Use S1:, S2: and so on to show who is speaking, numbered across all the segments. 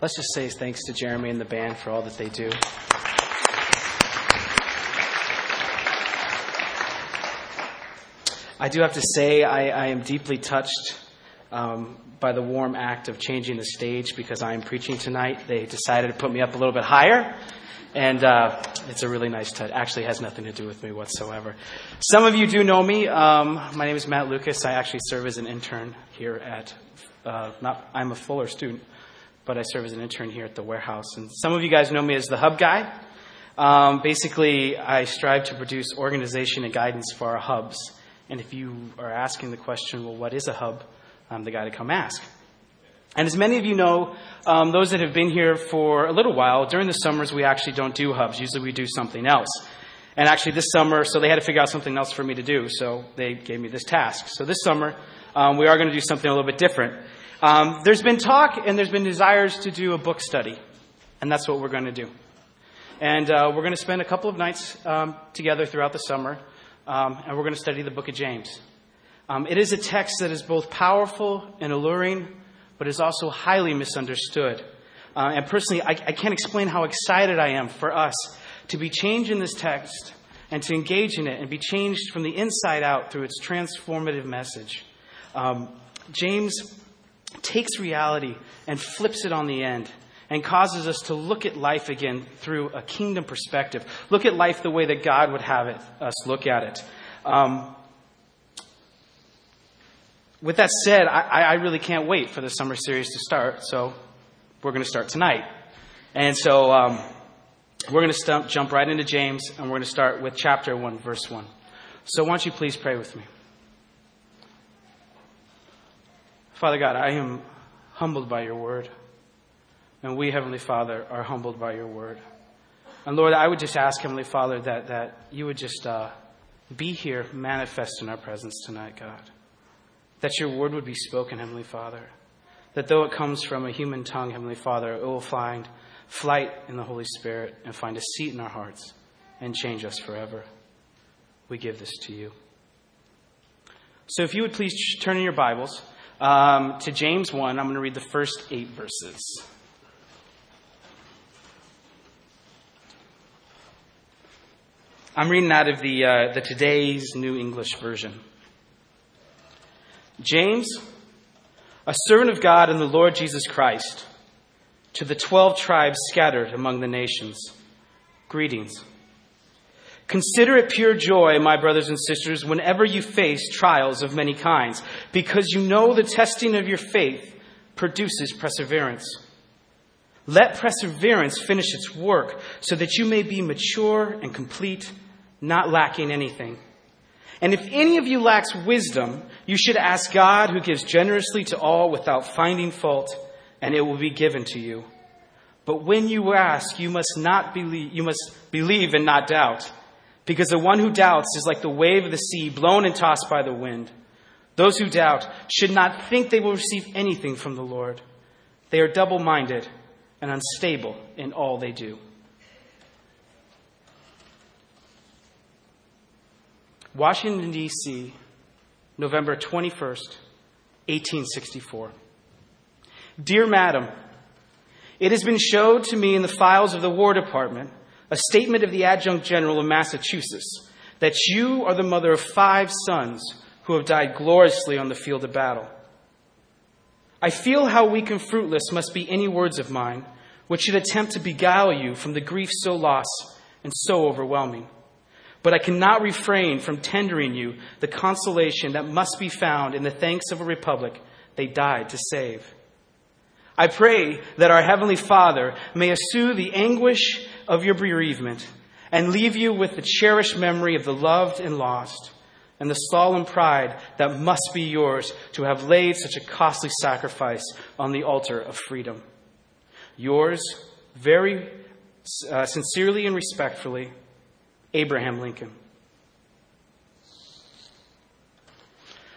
S1: let's just say thanks to Jeremy and the band for all that they do. I do have to say, I, I am deeply touched um, by the warm act of changing the stage because I am preaching tonight. They decided to put me up a little bit higher, and uh, it's a really nice touch. Actually, has nothing to do with me whatsoever. Some of you do know me. Um, my name is Matt Lucas. I actually serve as an intern here at. Uh, not, I'm a Fuller student, but I serve as an intern here at the warehouse. And some of you guys know me as the hub guy. Um, basically, I strive to produce organization and guidance for our hubs. And if you are asking the question, well, what is a hub? I'm the guy to come ask. And as many of you know, um, those that have been here for a little while, during the summers we actually don't do hubs. Usually we do something else. And actually this summer, so they had to figure out something else for me to do, so they gave me this task. So this summer, um, we are going to do something a little bit different. Um, there's been talk and there's been desires to do a book study, and that's what we're going to do. And uh, we're going to spend a couple of nights um, together throughout the summer um, and we're going to study the book of James. Um, it is a text that is both powerful and alluring, but is also highly misunderstood. Uh, and personally, I, I can't explain how excited I am for us to be changed in this text and to engage in it and be changed from the inside out through its transformative message. Um, James takes reality and flips it on the end and causes us to look at life again through a kingdom perspective. Look at life the way that God would have it, us look at it. Um, with that said, I, I, really can't wait for the summer series to start, so we're going to start tonight. And so um, we're going to jump right into James, and we're going to start with chapter 1, verse 1. So why don't you please pray with me? Father God, I am humbled by your word. And we, Heavenly Father, are humbled by your word. And Lord, I would just ask, Heavenly Father, that, that you would just uh, be here, manifest in our presence tonight, God. That your word would be spoken, Heavenly Father. That though it comes from a human tongue, Heavenly Father, it will find flight in the Holy Spirit and find a seat in our hearts and change us forever. We give this to you. So if you would please turn in your Bibles um, to James 1, I'm going to read the first eight verses. I'm reading out of the, uh, the today's New English Version. James, a servant of God and the Lord Jesus Christ, to the twelve tribes scattered among the nations, greetings. Consider it pure joy, my brothers and sisters, whenever you face trials of many kinds, because you know the testing of your faith produces perseverance. Let perseverance finish its work so that you may be mature and complete not lacking anything. And if any of you lacks wisdom, you should ask God who gives generously to all without finding fault, and it will be given to you. But when you ask, you must not believe, you must believe and not doubt, because the one who doubts is like the wave of the sea blown and tossed by the wind. Those who doubt should not think they will receive anything from the Lord. They are double minded and unstable in all they do. Washington, D.C., November 21st, 1864. Dear Madam, it has been showed to me in the files of the War Department a statement of the Adjutant General of Massachusetts that you are the mother of five sons who have died gloriously on the field of battle. I feel how weak and fruitless must be any words of mine which should attempt to beguile you from the grief so lost and so overwhelming but I cannot refrain from tendering you the consolation that must be found in the thanks of a republic they died to save. I pray that our Heavenly Father may assuage the anguish of your bereavement and leave you with the cherished memory of the loved and lost and the solemn pride that must be yours to have laid such a costly sacrifice on the altar of freedom. Yours, very uh, sincerely and respectfully, Abraham Lincoln.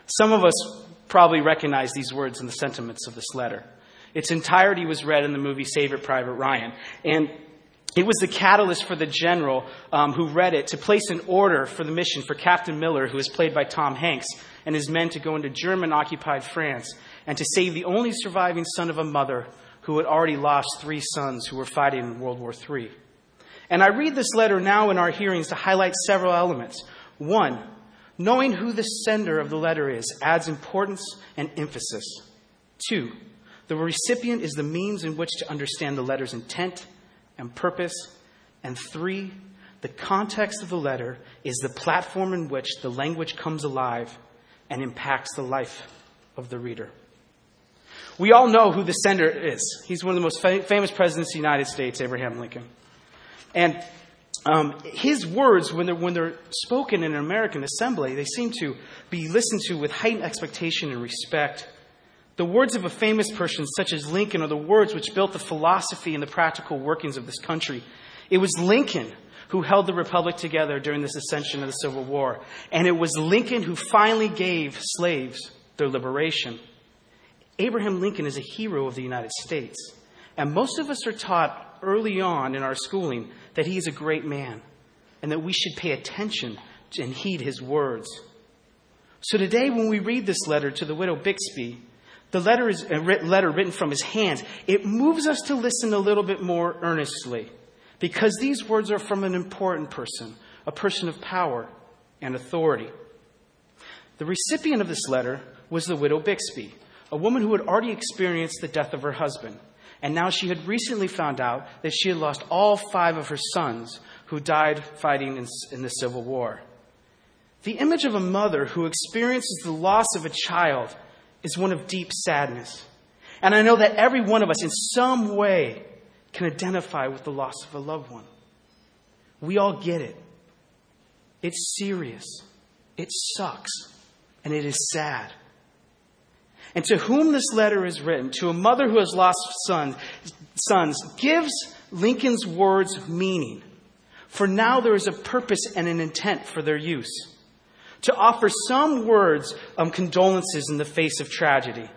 S1: Some of us probably recognize these words and the sentiments of this letter. Its entirety was read in the movie Saving Private Ryan. And it was the catalyst for the general um, who read it to place an order for the mission for Captain Miller, who is played by Tom Hanks, and his men to go into German occupied France and to save the only surviving son of a mother who had already lost three sons who were fighting in World War III. And I read this letter now in our hearings to highlight several elements. One, knowing who the sender of the letter is adds importance and emphasis. Two, the recipient is the means in which to understand the letter's intent and purpose. And three, the context of the letter is the platform in which the language comes alive and impacts the life of the reader. We all know who the sender is. He's one of the most famous presidents of the United States, Abraham Lincoln. And um, his words, when they're, when they're spoken in an American assembly, they seem to be listened to with heightened expectation and respect. The words of a famous person such as Lincoln are the words which built the philosophy and the practical workings of this country. It was Lincoln who held the Republic together during this ascension of the Civil War. And it was Lincoln who finally gave slaves their liberation. Abraham Lincoln is a hero of the United States. And most of us are taught early on in our schooling that he is a great man and that we should pay attention and heed his words. So today, when we read this letter to the widow Bixby, the letter is a letter written from his hands. It moves us to listen a little bit more earnestly because these words are from an important person, a person of power and authority. The recipient of this letter was the widow Bixby, a woman who had already experienced the death of her husband. And now she had recently found out that she had lost all five of her sons who died fighting in, in the Civil War. The image of a mother who experiences the loss of a child is one of deep sadness. And I know that every one of us, in some way, can identify with the loss of a loved one. We all get it. It's serious, it sucks, and it is sad. And to whom this letter is written, to a mother who has lost son, sons, gives Lincoln's words meaning. For now there is a purpose and an intent for their use to offer some words of condolences in the face of tragedy.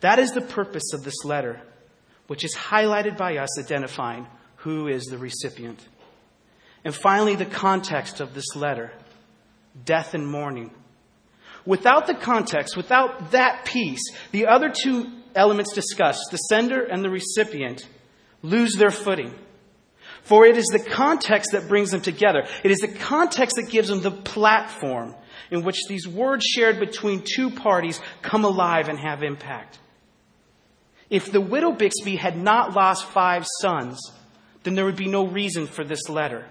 S1: That is the purpose of this letter, which is highlighted by us identifying who is the recipient. And finally, the context of this letter death and mourning. Without the context, without that piece, the other two elements discussed, the sender and the recipient, lose their footing. For it is the context that brings them together. It is the context that gives them the platform in which these words shared between two parties come alive and have impact. If the widow Bixby had not lost five sons, then there would be no reason for this letter.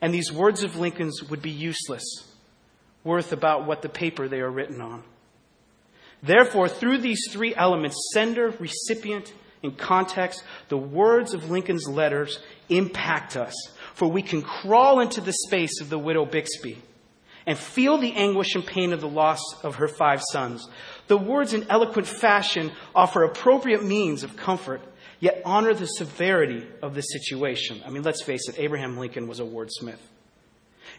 S1: And these words of Lincoln's would be useless, worth about what the paper they are written on. Therefore, through these three elements sender, recipient, in context, the words of Lincoln's letters impact us, for we can crawl into the space of the widow Bixby and feel the anguish and pain of the loss of her five sons. The words in eloquent fashion offer appropriate means of comfort, yet honor the severity of the situation. I mean, let's face it, Abraham Lincoln was a wordsmith.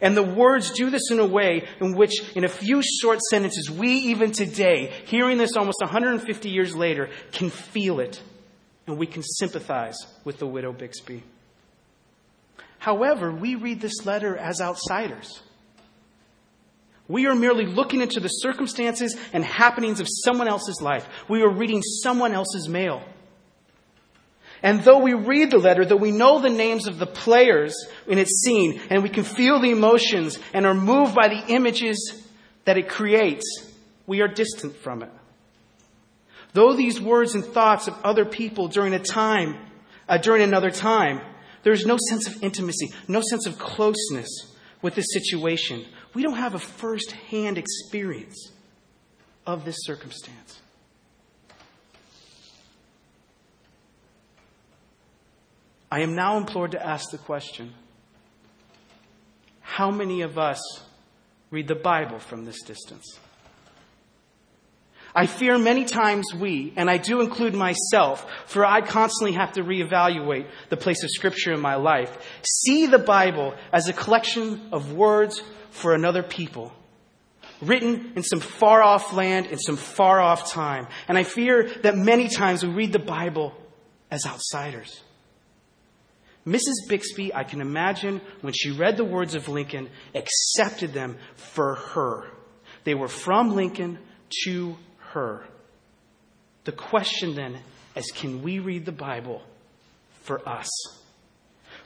S1: And the words do this in a way in which, in a few short sentences, we even today, hearing this almost 150 years later, can feel it and we can sympathize with the widow Bixby. However, we read this letter as outsiders. We are merely looking into the circumstances and happenings of someone else's life. We are reading someone else's mail. And though we read the letter, though we know the names of the players in its scene, and we can feel the emotions and are moved by the images that it creates, we are distant from it. Though these words and thoughts of other people during a time, uh, during another time, there is no sense of intimacy, no sense of closeness with this situation. We don't have a first hand experience of this circumstance. I am now implored to ask the question how many of us read the Bible from this distance? I fear many times we, and I do include myself, for I constantly have to reevaluate the place of Scripture in my life, see the Bible as a collection of words for another people, written in some far off land in some far off time. And I fear that many times we read the Bible as outsiders. Mrs. Bixby, I can imagine when she read the words of Lincoln, accepted them for her. They were from Lincoln to her. The question then as can we read the Bible for us?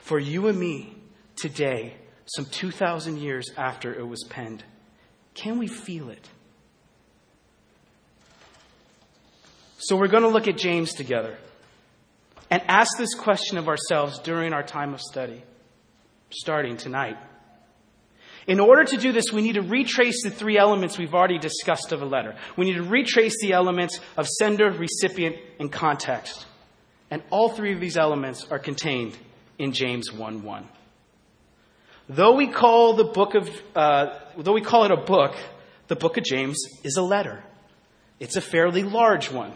S1: For you and me today, some 2,000 years after it was penned, can we feel it? So we're going to look at James together and ask this question of ourselves during our time of study, starting tonight. In order to do this, we need to retrace the three elements we've already discussed of a letter. We need to retrace the elements of sender, recipient, and context. And all three of these elements are contained in James 1 1. Though we call the book of, uh, though we call it a book, the book of James is a letter. It's a fairly large one,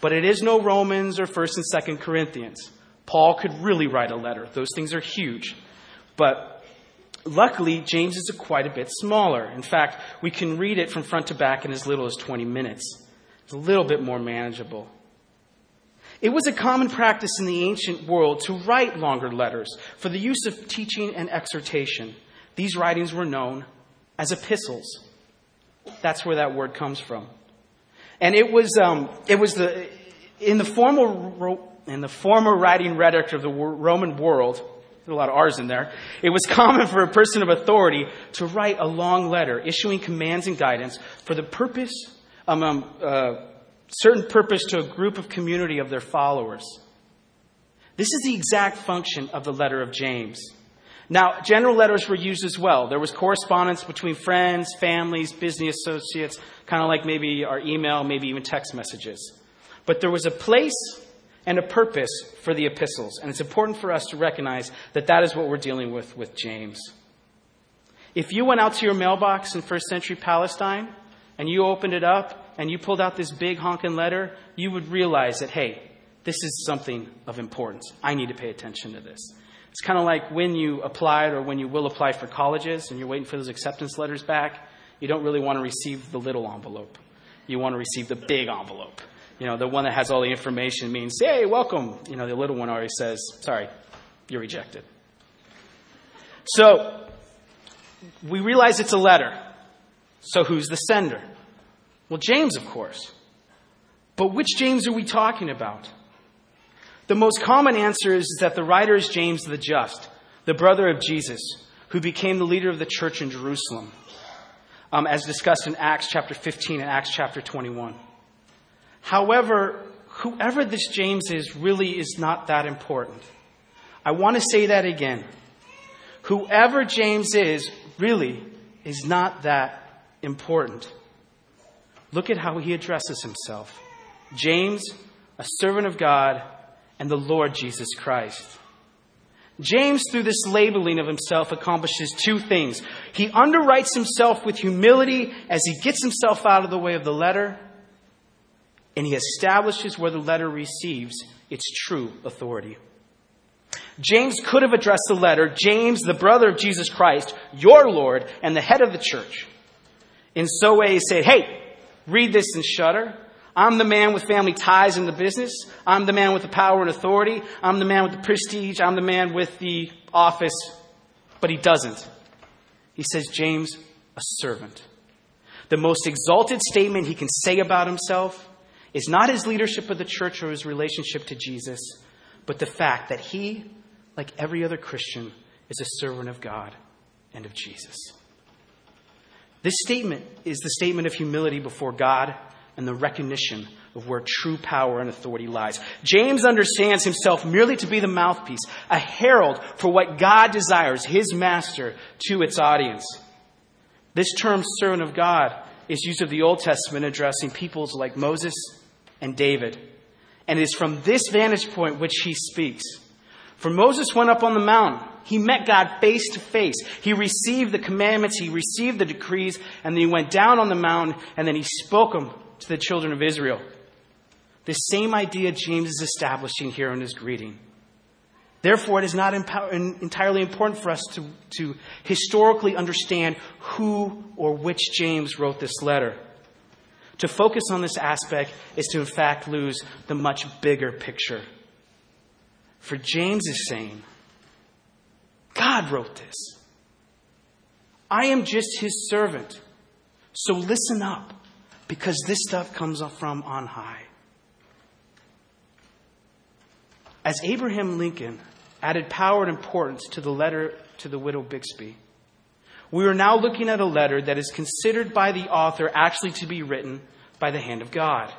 S1: but it is no Romans or 1st and 2nd Corinthians. Paul could really write a letter. Those things are huge. But Luckily, James is a quite a bit smaller. In fact, we can read it from front to back in as little as 20 minutes. It's a little bit more manageable. It was a common practice in the ancient world to write longer letters for the use of teaching and exhortation. These writings were known as epistles. That's where that word comes from. And it was, um, it was the, in the formal, in the former writing rhetoric of the Roman world, a lot of R's in there. It was common for a person of authority to write a long letter issuing commands and guidance for the purpose, um, um, uh, certain purpose to a group of community of their followers. This is the exact function of the letter of James. Now, general letters were used as well. There was correspondence between friends, families, business associates, kind of like maybe our email, maybe even text messages. But there was a place and a purpose for the epistles. And it's important for us to recognize that that is what we're dealing with with James. If you went out to your mailbox in first century Palestine and you opened it up and you pulled out this big honking letter, you would realize that, hey, this is something of importance. I need to pay attention to this. It's kind of like when you applied or when you will apply for colleges and you're waiting for those acceptance letters back. You don't really want to receive the little envelope. You want to receive the big envelope. You know, the one that has all the information means, hey, welcome. You know, the little one already says, sorry, you're rejected. So, we realize it's a letter. So, who's the sender? Well, James, of course. But which James are we talking about? The most common answer is that the writer is James the Just, the brother of Jesus, who became the leader of the church in Jerusalem, um, as discussed in Acts chapter 15 and Acts chapter 21. However, whoever this James is really is not that important. I want to say that again. Whoever James is really is not that important. Look at how he addresses himself James, a servant of God, and the Lord Jesus Christ. James, through this labeling of himself, accomplishes two things. He underwrites himself with humility as he gets himself out of the way of the letter, and he establishes where the letter receives its true authority. James could have addressed the letter, James, the brother of Jesus Christ, your Lord, and the head of the church. In so way, he said, Hey, read this and shudder. I'm the man with family ties in the business. I'm the man with the power and authority. I'm the man with the prestige. I'm the man with the office. But he doesn't. He says, James, a servant. The most exalted statement he can say about himself is not his leadership of the church or his relationship to Jesus, but the fact that he, like every other Christian, is a servant of God and of Jesus. This statement is the statement of humility before God and the recognition of where true power and authority lies. James understands himself merely to be the mouthpiece, a herald for what God desires, his master, to its audience. This term, servant of God, is used of the Old Testament addressing peoples like Moses and David. And it is from this vantage point which he speaks. For Moses went up on the mountain. He met God face to face. He received the commandments, he received the decrees, and then he went down on the mountain and then he spoke them to the children of Israel. The same idea James is establishing here in his greeting. Therefore, it is not entirely important for us to, to historically understand who or which James wrote this letter. To focus on this aspect is to, in fact, lose the much bigger picture. For James is saying, God wrote this. I am just his servant. So listen up, because this stuff comes from on high. As Abraham Lincoln added power and importance to the letter to the widow Bixby, we are now looking at a letter that is considered by the author actually to be written by the hand of God.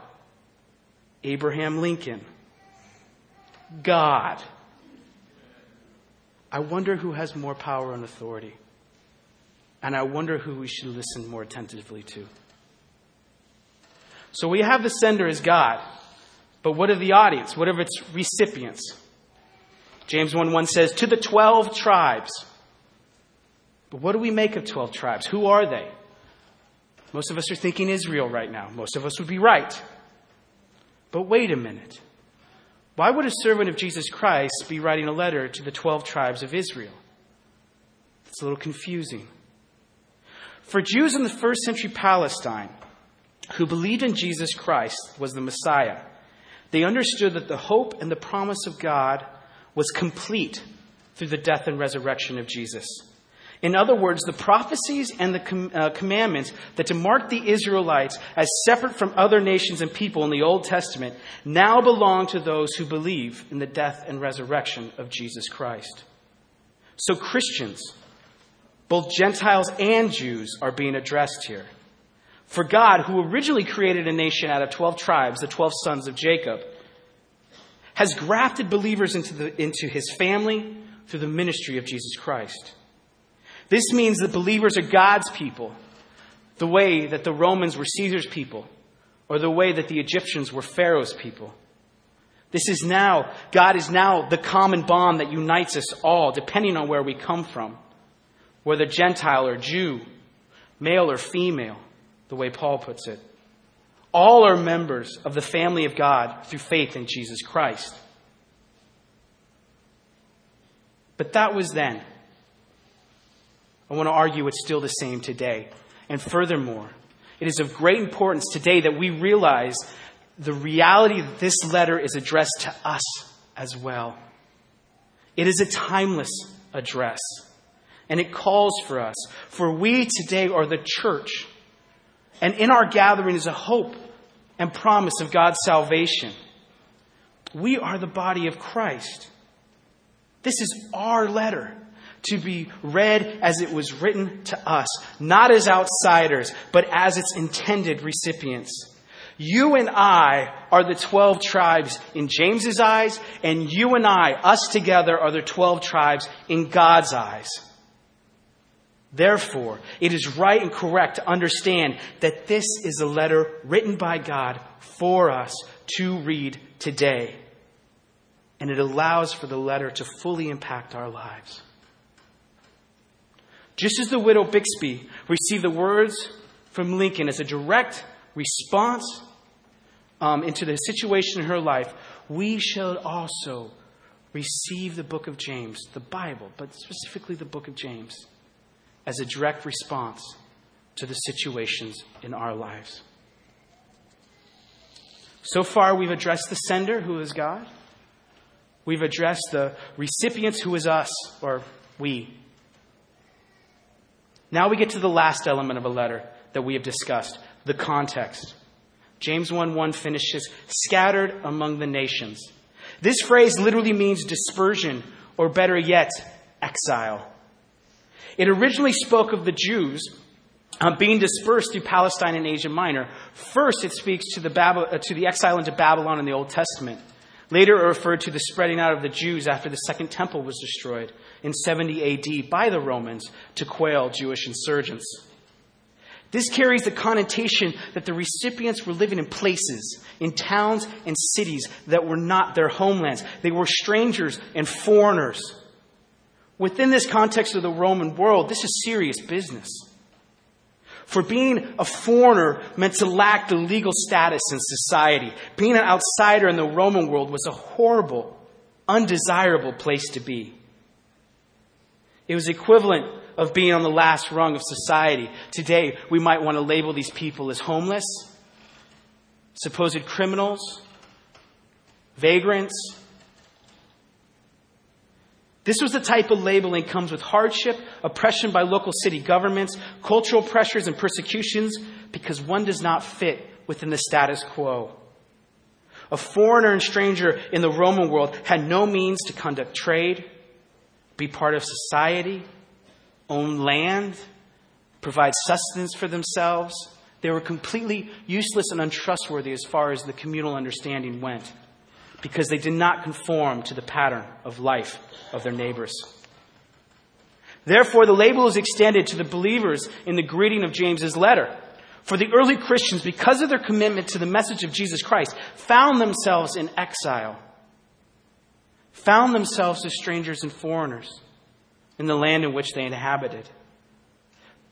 S1: Abraham Lincoln. God. I wonder who has more power and authority. And I wonder who we should listen more attentively to. So we have the sender as God. But what of the audience? What of its recipients? James 1 1 says, To the 12 tribes. But what do we make of 12 tribes? Who are they? Most of us are thinking Israel right now. Most of us would be right. But wait a minute. Why would a servant of Jesus Christ be writing a letter to the 12 tribes of Israel? It's a little confusing. For Jews in the first century Palestine who believed in Jesus Christ was the Messiah, they understood that the hope and the promise of God was complete through the death and resurrection of Jesus. In other words, the prophecies and the com- uh, commandments that to mark the Israelites as separate from other nations and people in the Old Testament now belong to those who believe in the death and resurrection of Jesus Christ. So Christians, both Gentiles and Jews, are being addressed here. For God, who originally created a nation out of 12 tribes, the 12 sons of Jacob, has grafted believers into, the, into his family through the ministry of Jesus Christ. This means that believers are God's people, the way that the Romans were Caesar's people, or the way that the Egyptians were Pharaoh's people. This is now, God is now the common bond that unites us all, depending on where we come from, whether Gentile or Jew, male or female, the way Paul puts it. All are members of the family of God through faith in Jesus Christ. But that was then. I want to argue it's still the same today. And furthermore, it is of great importance today that we realize the reality that this letter is addressed to us as well. It is a timeless address, and it calls for us. For we today are the church, and in our gathering is a hope and promise of God's salvation. We are the body of Christ. This is our letter to be read as it was written to us, not as outsiders, but as its intended recipients. You and I are the 12 tribes in James's eyes, and you and I, us together, are the 12 tribes in God's eyes. Therefore, it is right and correct to understand that this is a letter written by God for us to read today. And it allows for the letter to fully impact our lives. Just as the widow Bixby received the words from Lincoln as a direct response um, into the situation in her life, we shall also receive the book of James, the Bible, but specifically the book of James, as a direct response to the situations in our lives. So far, we've addressed the sender, who is God. We've addressed the recipients, who is us, or we. Now we get to the last element of a letter that we have discussed the context. James 1 1 finishes, scattered among the nations. This phrase literally means dispersion, or better yet, exile. It originally spoke of the Jews uh, being dispersed through Palestine and Asia Minor. First, it speaks to the, Bab- uh, to the exile into Babylon in the Old Testament. Later, it referred to the spreading out of the Jews after the Second Temple was destroyed in 70 AD by the Romans to quell Jewish insurgents. This carries the connotation that the recipients were living in places, in towns and cities that were not their homelands. They were strangers and foreigners. Within this context of the Roman world, this is serious business. For being a foreigner meant to lack the legal status in society. Being an outsider in the Roman world was a horrible, undesirable place to be. It was equivalent of being on the last rung of society. Today, we might want to label these people as homeless, supposed criminals, vagrants. This was the type of labeling comes with hardship, oppression by local city governments, cultural pressures and persecutions because one does not fit within the status quo. A foreigner and stranger in the Roman world had no means to conduct trade, be part of society, own land, provide sustenance for themselves. They were completely useless and untrustworthy as far as the communal understanding went because they did not conform to the pattern of life of their neighbors. Therefore, the label is extended to the believers in the greeting of James's letter. For the early Christians, because of their commitment to the message of Jesus Christ, found themselves in exile, found themselves as strangers and foreigners in the land in which they inhabited.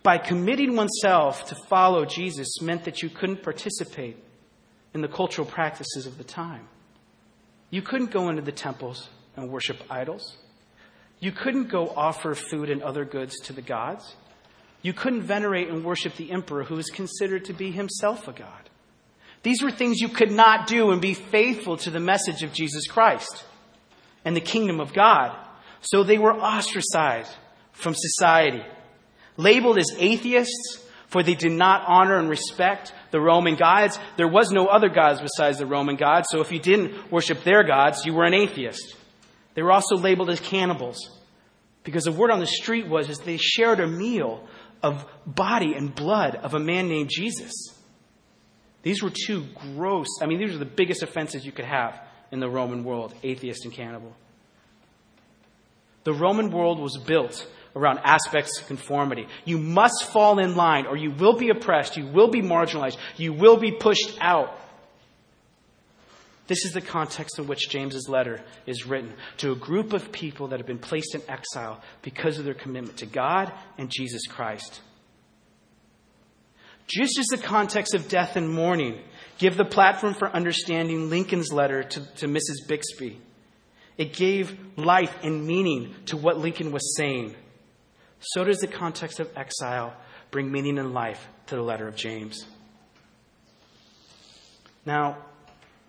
S1: By committing oneself to follow Jesus meant that you couldn't participate in the cultural practices of the time. You couldn't go into the temples and worship idols. You couldn't go offer food and other goods to the gods. You couldn't venerate and worship the emperor who was considered to be himself a god. These were things you could not do and be faithful to the message of Jesus Christ and the kingdom of God. So they were ostracized from society, labeled as atheists, for they did not honor and respect the Roman gods. There was no other gods besides the Roman gods, so if you didn't worship their gods, you were an atheist. They were also labeled as cannibals because the word on the street was is they shared a meal of body and blood of a man named Jesus. These were two gross, I mean, these are the biggest offenses you could have in the Roman world atheist and cannibal. The Roman world was built around aspects of conformity. You must fall in line or you will be oppressed, you will be marginalized, you will be pushed out. This is the context in which James's letter is written to a group of people that have been placed in exile because of their commitment to God and Jesus Christ. Just as the context of death and mourning give the platform for understanding Lincoln's letter to, to Mrs. Bixby, it gave life and meaning to what Lincoln was saying. So does the context of exile bring meaning and life to the letter of James. Now,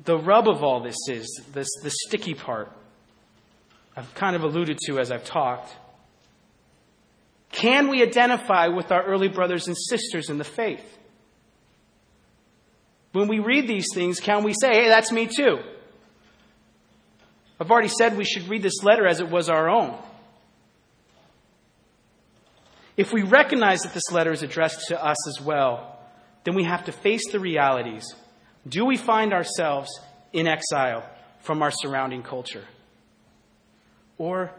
S1: the rub of all this is this the sticky part I've kind of alluded to as I've talked. Can we identify with our early brothers and sisters in the faith? When we read these things, can we say, hey, that's me too? I've already said we should read this letter as it was our own. If we recognize that this letter is addressed to us as well, then we have to face the realities do we find ourselves in exile from our surrounding culture? Or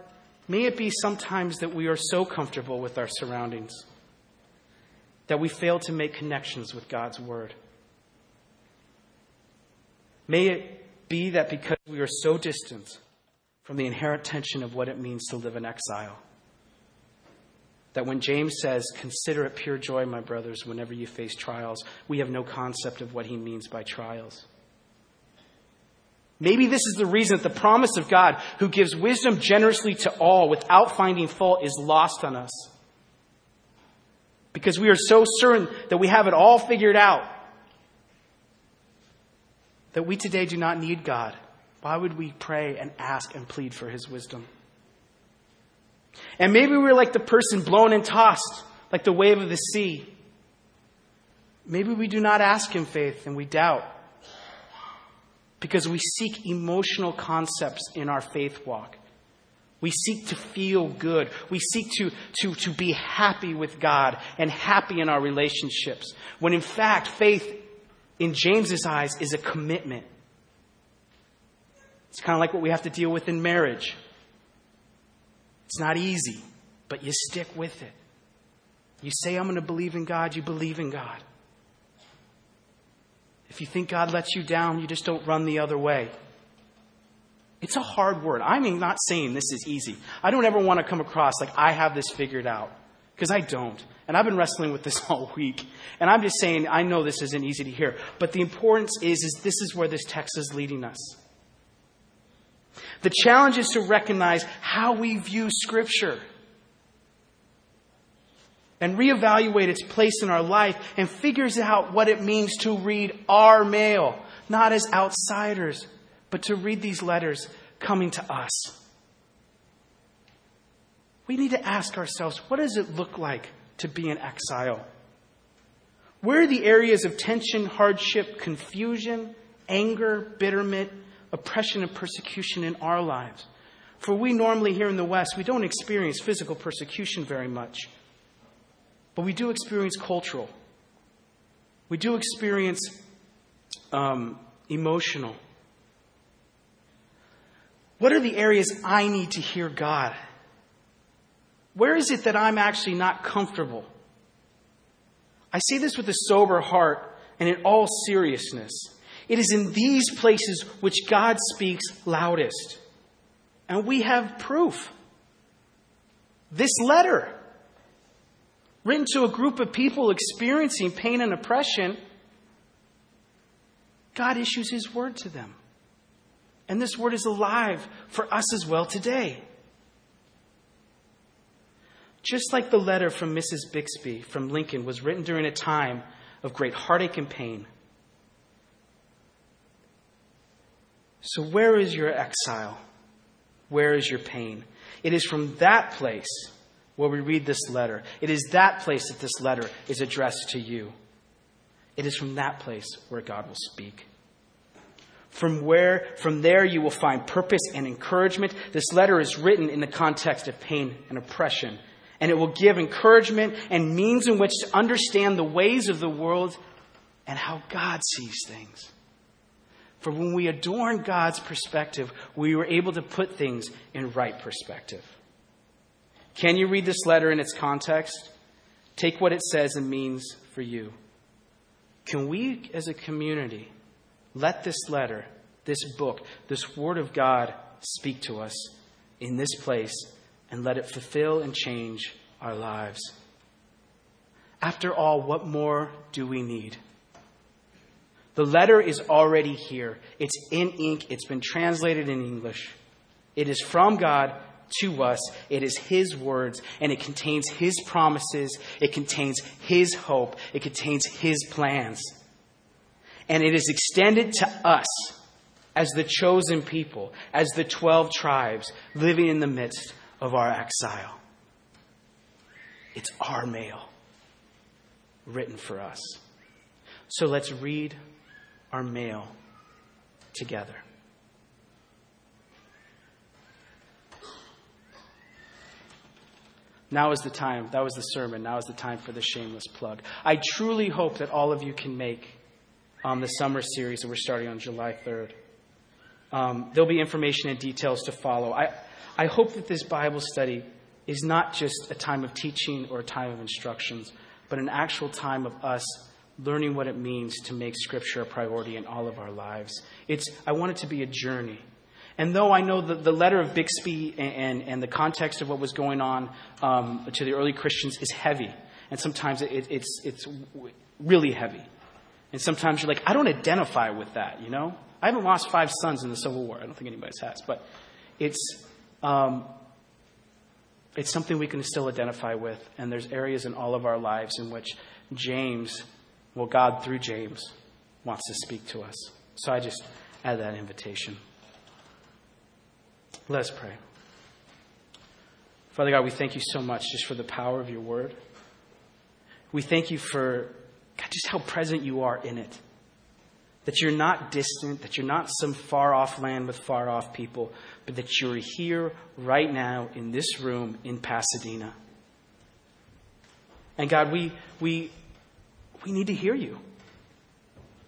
S1: may it be sometimes that we are so comfortable with our surroundings that we fail to make connections with God's Word? May it be that because we are so distant from the inherent tension of what it means to live in exile, that when James says, Consider it pure joy, my brothers, whenever you face trials, we have no concept of what he means by trials. Maybe this is the reason that the promise of God, who gives wisdom generously to all without finding fault, is lost on us. Because we are so certain that we have it all figured out. That we today do not need God. Why would we pray and ask and plead for his wisdom? And maybe we're like the person blown and tossed, like the wave of the sea. Maybe we do not ask in faith and we doubt because we seek emotional concepts in our faith walk. We seek to feel good. We seek to, to, to be happy with God and happy in our relationships. When in fact, faith in James's eyes is a commitment. It's kind of like what we have to deal with in marriage. It's not easy, but you stick with it. You say, I'm going to believe in God, you believe in God. If you think God lets you down, you just don't run the other way. It's a hard word. I'm not saying this is easy. I don't ever want to come across like I have this figured out, because I don't. And I've been wrestling with this all week. And I'm just saying, I know this isn't easy to hear. But the importance is, is this is where this text is leading us. The challenge is to recognize how we view Scripture and reevaluate its place in our life and figures out what it means to read our mail, not as outsiders, but to read these letters coming to us. We need to ask ourselves what does it look like to be in exile? Where are the areas of tension, hardship, confusion, anger, bitterment, oppression, and persecution in our lives. For we normally here in the West, we don't experience physical persecution very much, but we do experience cultural. We do experience um, emotional. What are the areas I need to hear God? Where is it that I'm actually not comfortable? I say this with a sober heart and in all seriousness. It is in these places which God speaks loudest. And we have proof. This letter, written to a group of people experiencing pain and oppression, God issues His word to them. And this word is alive for us as well today. Just like the letter from Mrs. Bixby from Lincoln was written during a time of great heartache and pain. So, where is your exile? Where is your pain? It is from that place where we read this letter. It is that place that this letter is addressed to you. It is from that place where God will speak. From where, from there you will find purpose and encouragement. This letter is written in the context of pain and oppression and it will give encouragement and means in which to understand the ways of the world and how God sees things. For when we adorn God's perspective, we were able to put things in right perspective. Can you read this letter in its context? Take what it says and means for you. Can we, as a community, let this letter, this book, this Word of God speak to us in this place and let it fulfill and change our lives. After all, what more do we need? The letter is already here. It's in ink. It's been translated in English. It is from God to us. It is His words, and it contains His promises. It contains His hope. It contains His plans. And it is extended to us as the chosen people, as the 12 tribes living in the midst of our exile. It's our mail written for us. So let's read our mail together. Now is the time. That was the sermon. Now is the time for the shameless plug. I truly hope that all of you can make um, the summer series that we're starting on July 3rd. Um, there'll be information and details to follow. I, I hope that this Bible study is not just a time of teaching or a time of instructions, but an actual time of us learning what it means to make Scripture a priority in all of our lives. It's, I want it to be a journey. And though I know that the letter of Bixby and, and, and the context of what was going on um, to the early Christians is heavy, and sometimes it, it's, it's really heavy. And sometimes you're like, I don't identify with that, you know? I haven't lost five sons in the Civil War. I don't think anybody has. But it's, um, it's something we can still identify with. And there's areas in all of our lives in which James, well, God through James, wants to speak to us. So I just add that invitation. Let's pray. Father God, we thank you so much just for the power of your word. We thank you for God, just how present you are in it that you're not distant, that you're not some far off land with far off people, but that you're here right now in this room in Pasadena. And God, we, we, we need to hear you.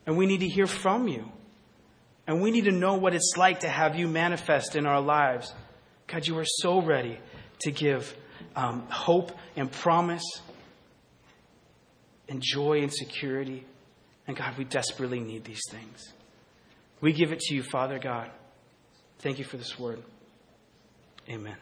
S1: And we need to hear from you. And we need to know what it's like to have you manifest in our lives. God, you are so ready to give um, hope and promise and joy and security. And God, we desperately need these things. We give it to you, Father God. Thank you for this word. Amen.